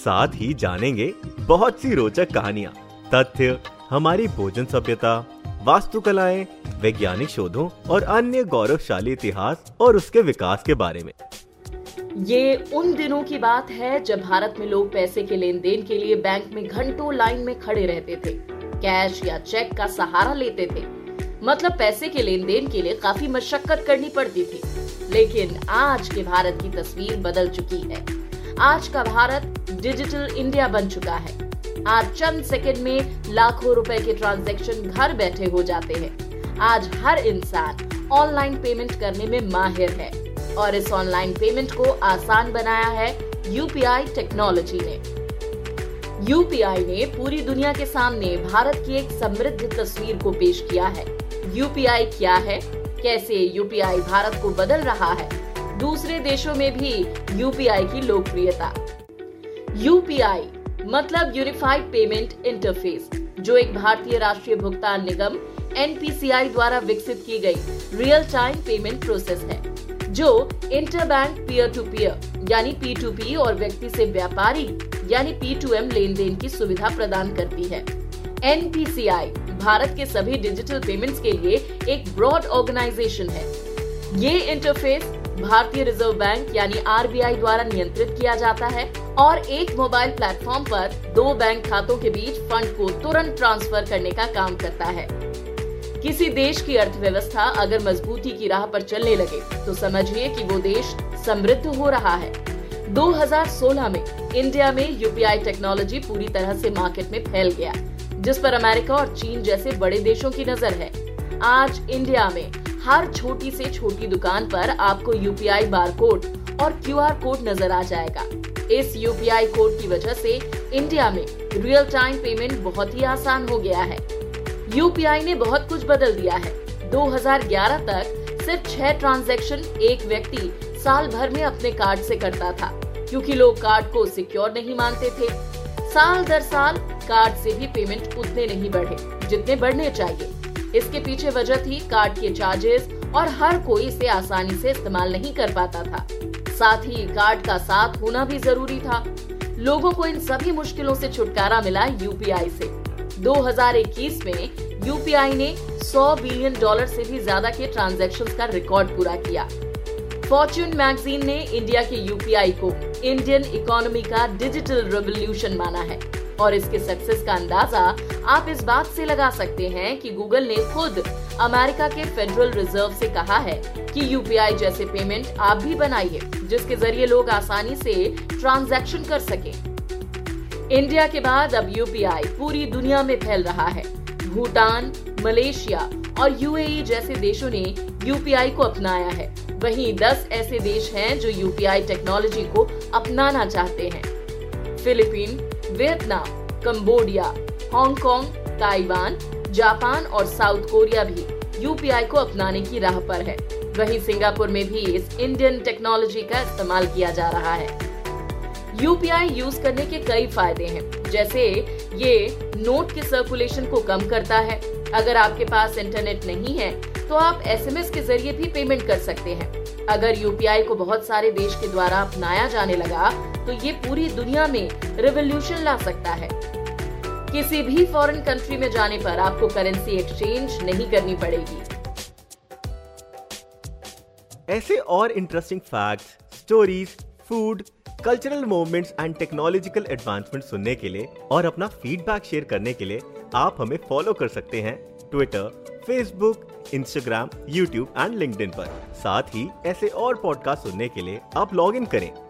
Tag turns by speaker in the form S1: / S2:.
S1: साथ ही जानेंगे बहुत सी रोचक कहानियाँ, तथ्य, हमारी भोजन सभ्यता, वास्तुकलाएँ, वैज्ञानिक शोधों और अन्य गौरवशाली इतिहास और उसके विकास के बारे में।
S2: ये उन दिनों की बात है जब भारत में लोग पैसे के लेन देन के लिए बैंक में घंटों लाइन में खड़े रहते थे, कैश या चेक का सहारा लेते थे। मतलब पैसे के लेन देन के लिए काफ़ी मशक्कत करनी पड़ती थी, लेकिन आज के भारत की तस्वीर बदल चुकी है। आज का भारत डिजिटल इंडिया बन चुका है। आज चंद सेकंड में लाखों रुपए के ट्रांजैक्शन घर बैठे हो जाते हैं। आज हर इंसान ऑनलाइन पेमेंट करने में माहिर है और इस ऑनलाइन पेमेंट को आसान बनाया है यूपीआई टेक्नोलॉजी ने। यूपीआई ने पूरी दुनिया के सामने भारत की एक समृद्ध तस्वीर को पेश किया है। यूपीआई क्या है? कैसे यूपीआई भारत को बदल रहा है? दूसरे देशों में भी यूपीआई की लोकप्रियता। यूपीआई मतलब यूनिफाइड पेमेंट इंटरफेस जो एक भारतीय राष्ट्रीय भुगतान निगम एनपीसीआई द्वारा विकसित की गई रियल टाइम पेमेंट प्रोसेस है, जो interbank peer to peer यानी पी टू पी और व्यक्ति से व्यापारी, यानी पी टू एम लेन देन की सुविधा प्रदान करती है। एनपीसीआई भारत के सभी डिजिटल पेमेंट्स के लिए एक ब्रॉड ऑर्गेनाइजेशन है। ये इंटरफेस भारतीय रिज़र्व बैंक यानी आरबीआई द्वारा नियंत्रित किया जाता है और एक मोबाइल प्लेटफॉर्म पर दो बैंक खातों के बीच फंड को तुरंत ट्रांसफ़र करने का काम करता है। किसी देश की अर्थव्यवस्था अगर मजबूती की राह पर चलने लगे तो समझिए कि वो देश समृद्ध हो रहा है। 2016 में इंडिया में यूपीआई टेक्नोलॉजी पूरी तरह से मार्केट में फैल गया, जिस पर अमेरिका और चीन जैसे बड़े देशों की नज़र है। आज इंडिया में हर छोटी से छोटी दुकान पर आपको यूपीआई बार कोड और क्यूआर कोड नज़र आ जाएगा। इस यूपीआई कोड की वजह से इंडिया में रियल टाइम पेमेंट बहुत ही आसान हो गया है। यूपीआई ने बहुत कुछ बदल दिया है। 2011 तक सिर्फ़ छह ट्रांजैक्शन एक व्यक्ति साल भर में अपने कार्ड से करता था, क्योंकि लोग कार्ड को सिक्योर नहीं मानते थे। साल दर साल कार्ड से भी पेमेंट उतने नहीं बढ़े, जितने बढ़ने चाहिए। इसके पीछे वजह थी कार्ड के चार्जेस और हर कोई इसे आसानी से इस्तेमाल नहीं कर पाता था। साथ ही कार्ड का साथ होना भी ज़रूरी था। लोगों को इन सभी मुश्किलों से छुटकारा मिला यूपीआई से। 2021 में यूपीआई ने 100 बिलियन डॉलर से भी ज़्यादा के ट्रांजैक्शंस का रिकॉर्ड पूरा किया। फॉर्च्यून मैगजीन ने इंडिया के यूपीआई को इंडियन इकोनॉमी का डिजिटल रेवोल्यूशन माना है। और इसके सक्सेस का अंदाज़ा आप इस बात से लगा सकते हैं कि गूगल ने खुद अमेरिका के फेडरल रिज़र्व से कहा है कि यूपीआई जैसे पेमेंट आप भी बनाइए, जिसके ज़रिए लोग आसानी से ट्रांजैक्शन कर सके। इंडिया के बाद अब यूपीआई पूरी दुनिया में फैल रहा है। भूटान, मलेशिया और यूएई जैसे देशों ने यूपीआई को अपनाया है। वहीं 10 ऐसे देश हैं जो यूपीआई टेक्नोलॉजी को अपनाना चाहते हैं। Philippine Vietnam, Cambodia, Hong Kong, Taiwan, Japan और साउथ कोरिया भी यूपीआई को अपनाने की राह पर है। वहीं सिंगापुर में भी इस इंडियन टेक्नोलॉजी का इस्तेमाल किया जा रहा है। यूपीआई यूज़ करने के कई फ़ायदे हैं, जैसे ये नोट के सर्कुलेशन को कम करता है। अगर आपके पास इंटरनेट नहीं है तो आप एसएमएस के ज़रिए भी पेमेंट कर सकते हैं। अगर यूपीआई को बहुत सारे देश के द्वारा अपनाया जाने लगा तो ये पूरी दुनिया में रिवोल्यूशन ला सकता है। किसी भी फॉरेन कंट्री में जाने पर आपको करेंसी एक्सचेंज नहीं करनी पड़ेगी।
S1: ऐसे और interesting facts, stories food cultural movements and technological advancement सुनने के लिए और अपना फीडबैक शेयर करने के लिए आप हमें फॉलो कर सकते हैं Twitter Facebook Instagram YouTube and link पर। साथ ही ऐसे और पॉडकास्ट सुनने के लिए आप लॉग इन करें।